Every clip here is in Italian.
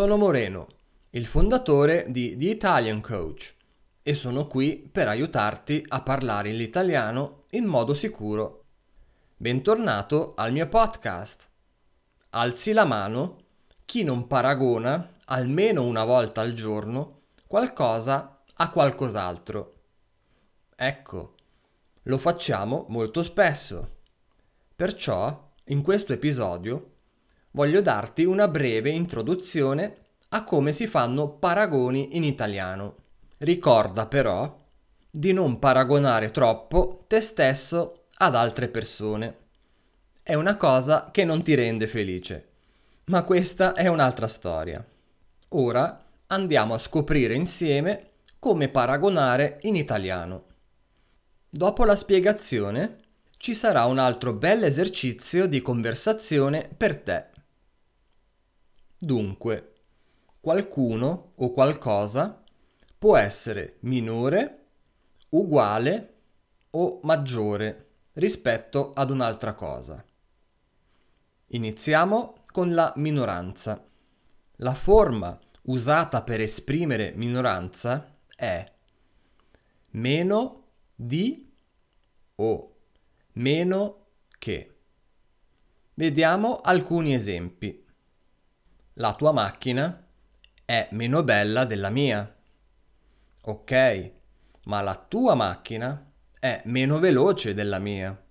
Sono Moreno, il fondatore di The Italian Coach e sono qui per aiutarti a parlare l'italiano in modo sicuro. Bentornato al mio podcast. Alzi la mano chi non paragona almeno una volta al giorno qualcosa a qualcos'altro. Ecco, lo facciamo molto spesso. Perciò, in questo episodio, voglio darti una breve introduzione a come si fanno paragoni in italiano. Ricorda però di non paragonare troppo te stesso ad altre persone. È una cosa che non ti rende felice. Ma questa è un'altra storia. Ora andiamo a scoprire insieme come paragonare in italiano. Dopo la spiegazione ci sarà un altro bel esercizio di conversazione per te. Dunque, qualcuno o qualcosa può essere minore, uguale o maggiore rispetto ad un'altra cosa. Iniziamo con la minoranza. La forma usata per esprimere minoranza è meno di o meno che. Vediamo alcuni esempi. La tua macchina è meno bella della mia. Ok, ma la tua macchina è meno veloce della mia.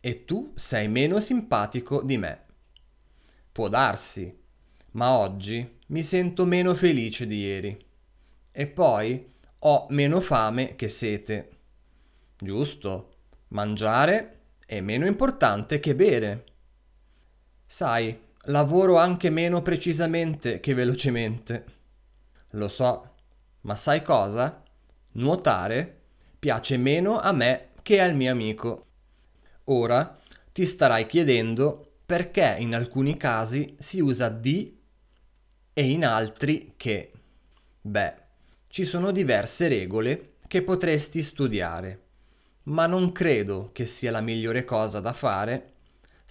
E tu sei meno simpatico di me. Può darsi, ma oggi mi sento meno felice di ieri. E poi ho meno fame che sete. Giusto, mangiare è meno importante che bere. Sai, lavoro anche meno precisamente che velocemente. Lo so, ma sai cosa? Nuotare piace meno a me che al mio amico. Ora ti starai chiedendo perché in alcuni casi si usa di e in altri che. Beh, ci sono diverse regole che potresti studiare, ma non credo che sia la migliore cosa da fare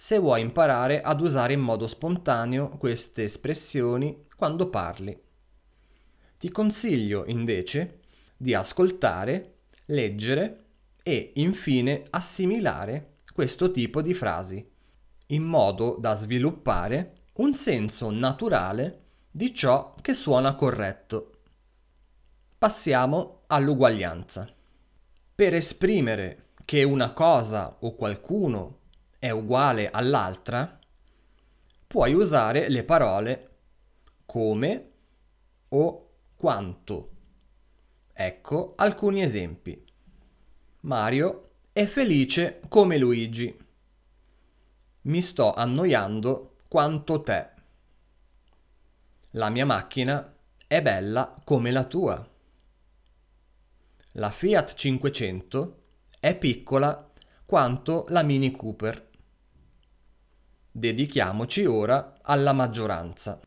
se vuoi imparare ad usare in modo spontaneo queste espressioni quando parli. Ti consiglio invece di ascoltare, leggere e infine assimilare questo tipo di frasi, in modo da sviluppare un senso naturale di ciò che suona corretto. Passiamo all'uguaglianza. Per esprimere che una cosa o qualcuno è uguale all'altra, puoi usare le parole come o quanto. Ecco alcuni esempi. Mario è felice come Luigi. Mi sto annoiando quanto te. La mia macchina è bella come la tua. La Fiat 500 è piccola quanto la Mini Cooper. Dedichiamoci ora alla maggioranza.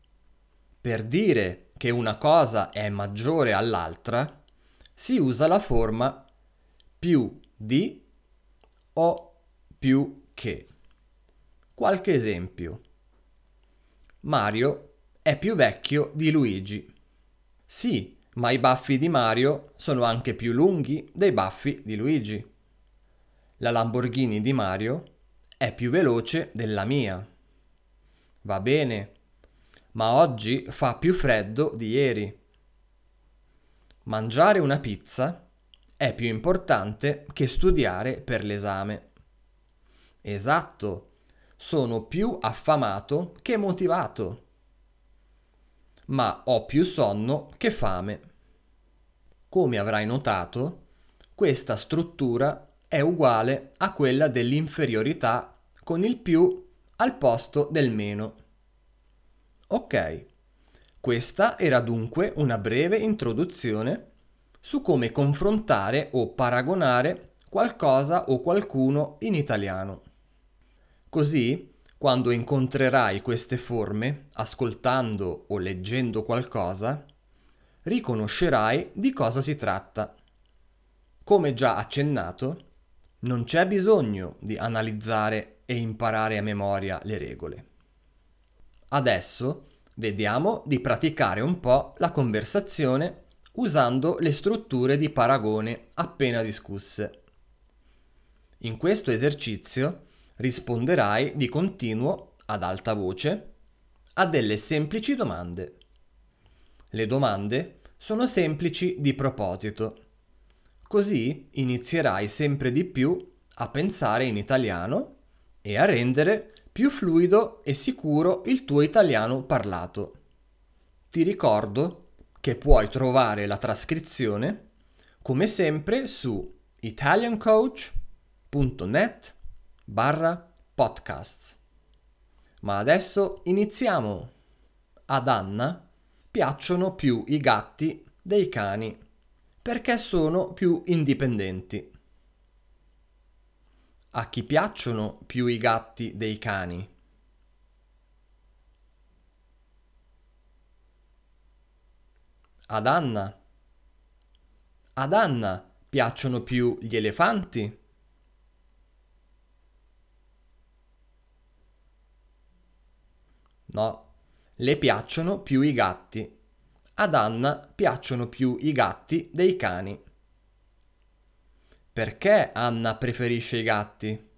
Per dire che una cosa è maggiore all'altra, si usa la forma più di o più che. Qualche esempio. Mario è più vecchio di Luigi. Sì, ma i baffi di Mario sono anche più lunghi dei baffi di Luigi. La Lamborghini di Mario è più veloce della mia. Va bene, ma oggi fa più freddo di ieri. Mangiare una pizza è più importante che studiare per l'esame. Esatto, sono più affamato che motivato. Ma ho più sonno che fame. Come avrai notato, questa struttura è uguale a quella dell'inferiorità con il più al posto del meno. Ok, questa era dunque una breve introduzione su come confrontare o paragonare qualcosa o qualcuno in italiano. Così, quando incontrerai queste forme, ascoltando o leggendo qualcosa, riconoscerai di cosa si tratta. Come già accennato, non c'è bisogno di analizzare e imparare a memoria le regole. Adesso vediamo di praticare un po' la conversazione usando le strutture di paragone appena discusse. In questo esercizio risponderai di continuo ad alta voce a delle semplici domande. Le domande sono semplici di proposito. Così inizierai sempre di più a pensare in italiano e a rendere più fluido e sicuro il tuo italiano parlato. Ti ricordo che puoi trovare la trascrizione come sempre su italiancoach.net barra podcasts. Ma adesso iniziamo. Ad Anna piacciono più i gatti dei cani perché sono più indipendenti. A chi piacciono più i gatti dei cani? Ad Anna. Ad Anna piacciono più gli elefanti? No, le piacciono più i gatti. Ad Anna piacciono più i gatti dei cani. Perché Anna preferisce i gatti?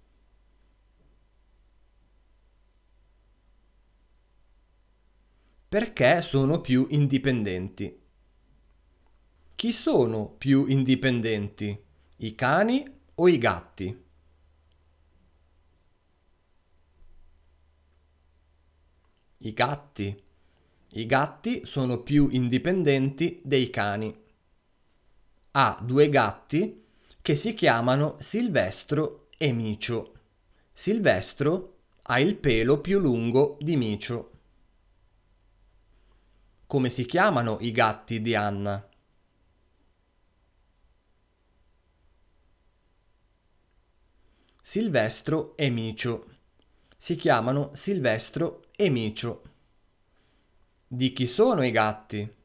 Perché sono più indipendenti. Chi sono più indipendenti? I cani o i gatti? I gatti. I gatti sono più indipendenti dei cani. Ha due gatti che si chiamano Silvestro e Micio. Silvestro ha il pelo più lungo di Micio. Come si chiamano i gatti di Anna? Silvestro e Micio. Si chiamano Silvestro e Micio. Di chi sono i gatti?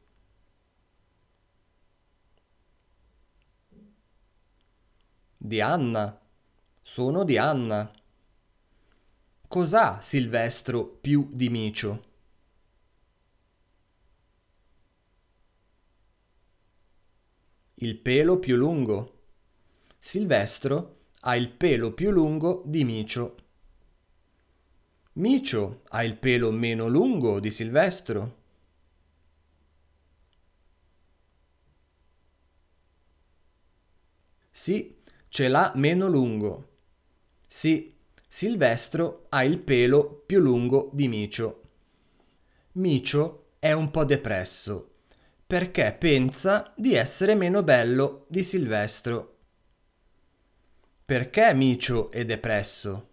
Di Anna. Sono di Anna. Cos'ha Silvestro più di Micio? Il pelo più lungo. Silvestro ha il pelo più lungo di Micio. Micio ha il pelo meno lungo di Silvestro. Sì, ce l'ha meno lungo. Sì, Silvestro ha il pelo più lungo di Micio. Micio è un po' depresso perché pensa di essere meno bello di Silvestro. Perché Micio è depresso?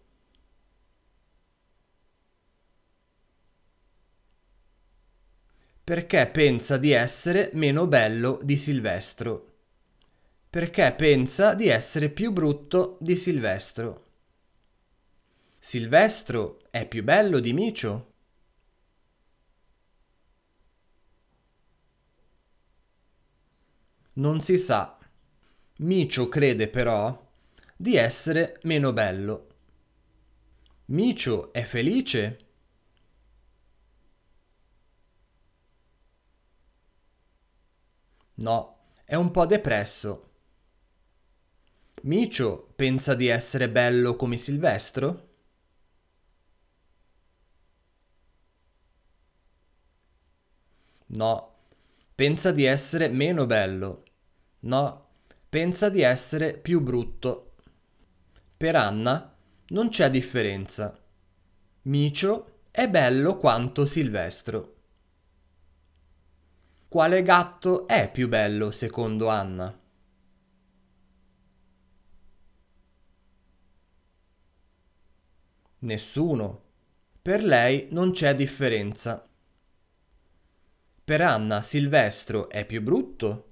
Perché pensa di essere meno bello di Silvestro perché pensa di essere più brutto di Silvestro. Silvestro è più bello di Micio? Non si sa. Micio crede però di essere meno bello. Micio è felice? No, è un po' depresso. Micio pensa di essere bello come Silvestro? No, pensa di essere meno bello. No, pensa di essere più brutto. Per Anna non c'è differenza. Micio è bello quanto Silvestro. Quale gatto è più bello secondo Anna? Nessuno. Per lei non c'è differenza. Per Anna Silvestro è più brutto?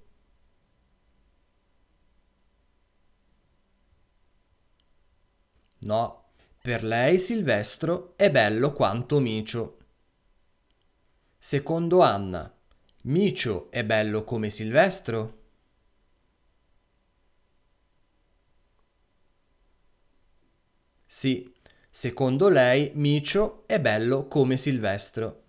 No, per lei Silvestro è bello quanto Micio. Secondo Anna, Micio è bello come Silvestro? Sì, Secondo lei Micio è bello come Silvestro.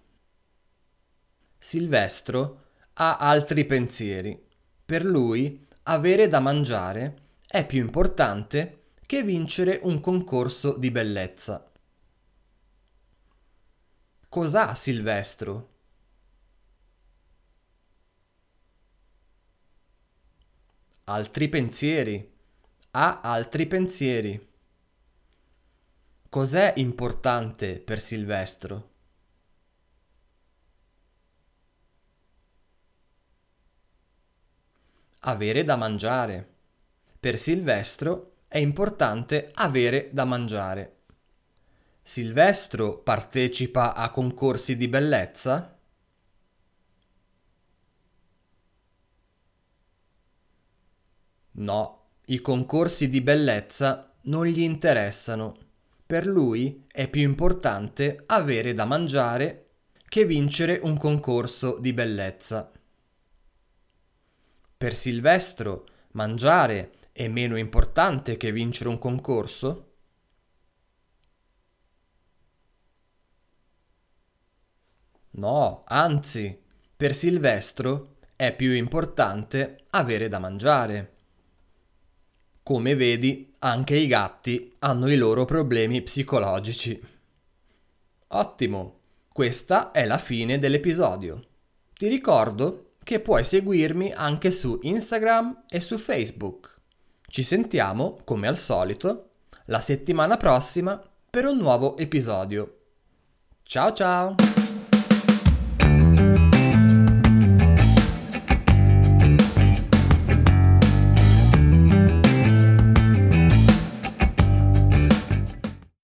Silvestro ha altri pensieri. Per lui avere da mangiare è più importante che vincere un concorso di bellezza. Cos'ha Silvestro? Altri pensieri. Ha altri pensieri. Cos'è importante per Silvestro? Avere da mangiare. Per Silvestro è importante avere da mangiare. Silvestro partecipa a concorsi di bellezza? No, i concorsi di bellezza non gli interessano. Per lui è più importante avere da mangiare che vincere un concorso di bellezza. Per Silvestro mangiare è meno importante che vincere un concorso? No, anzi, per Silvestro è più importante avere da mangiare. Come vedi, anche i gatti hanno i loro problemi psicologici. Ottimo, questa è la fine dell'episodio. Ti ricordo che puoi seguirmi anche su Instagram e su Facebook. Ci sentiamo, come al solito, la settimana prossima per un nuovo episodio. Ciao ciao!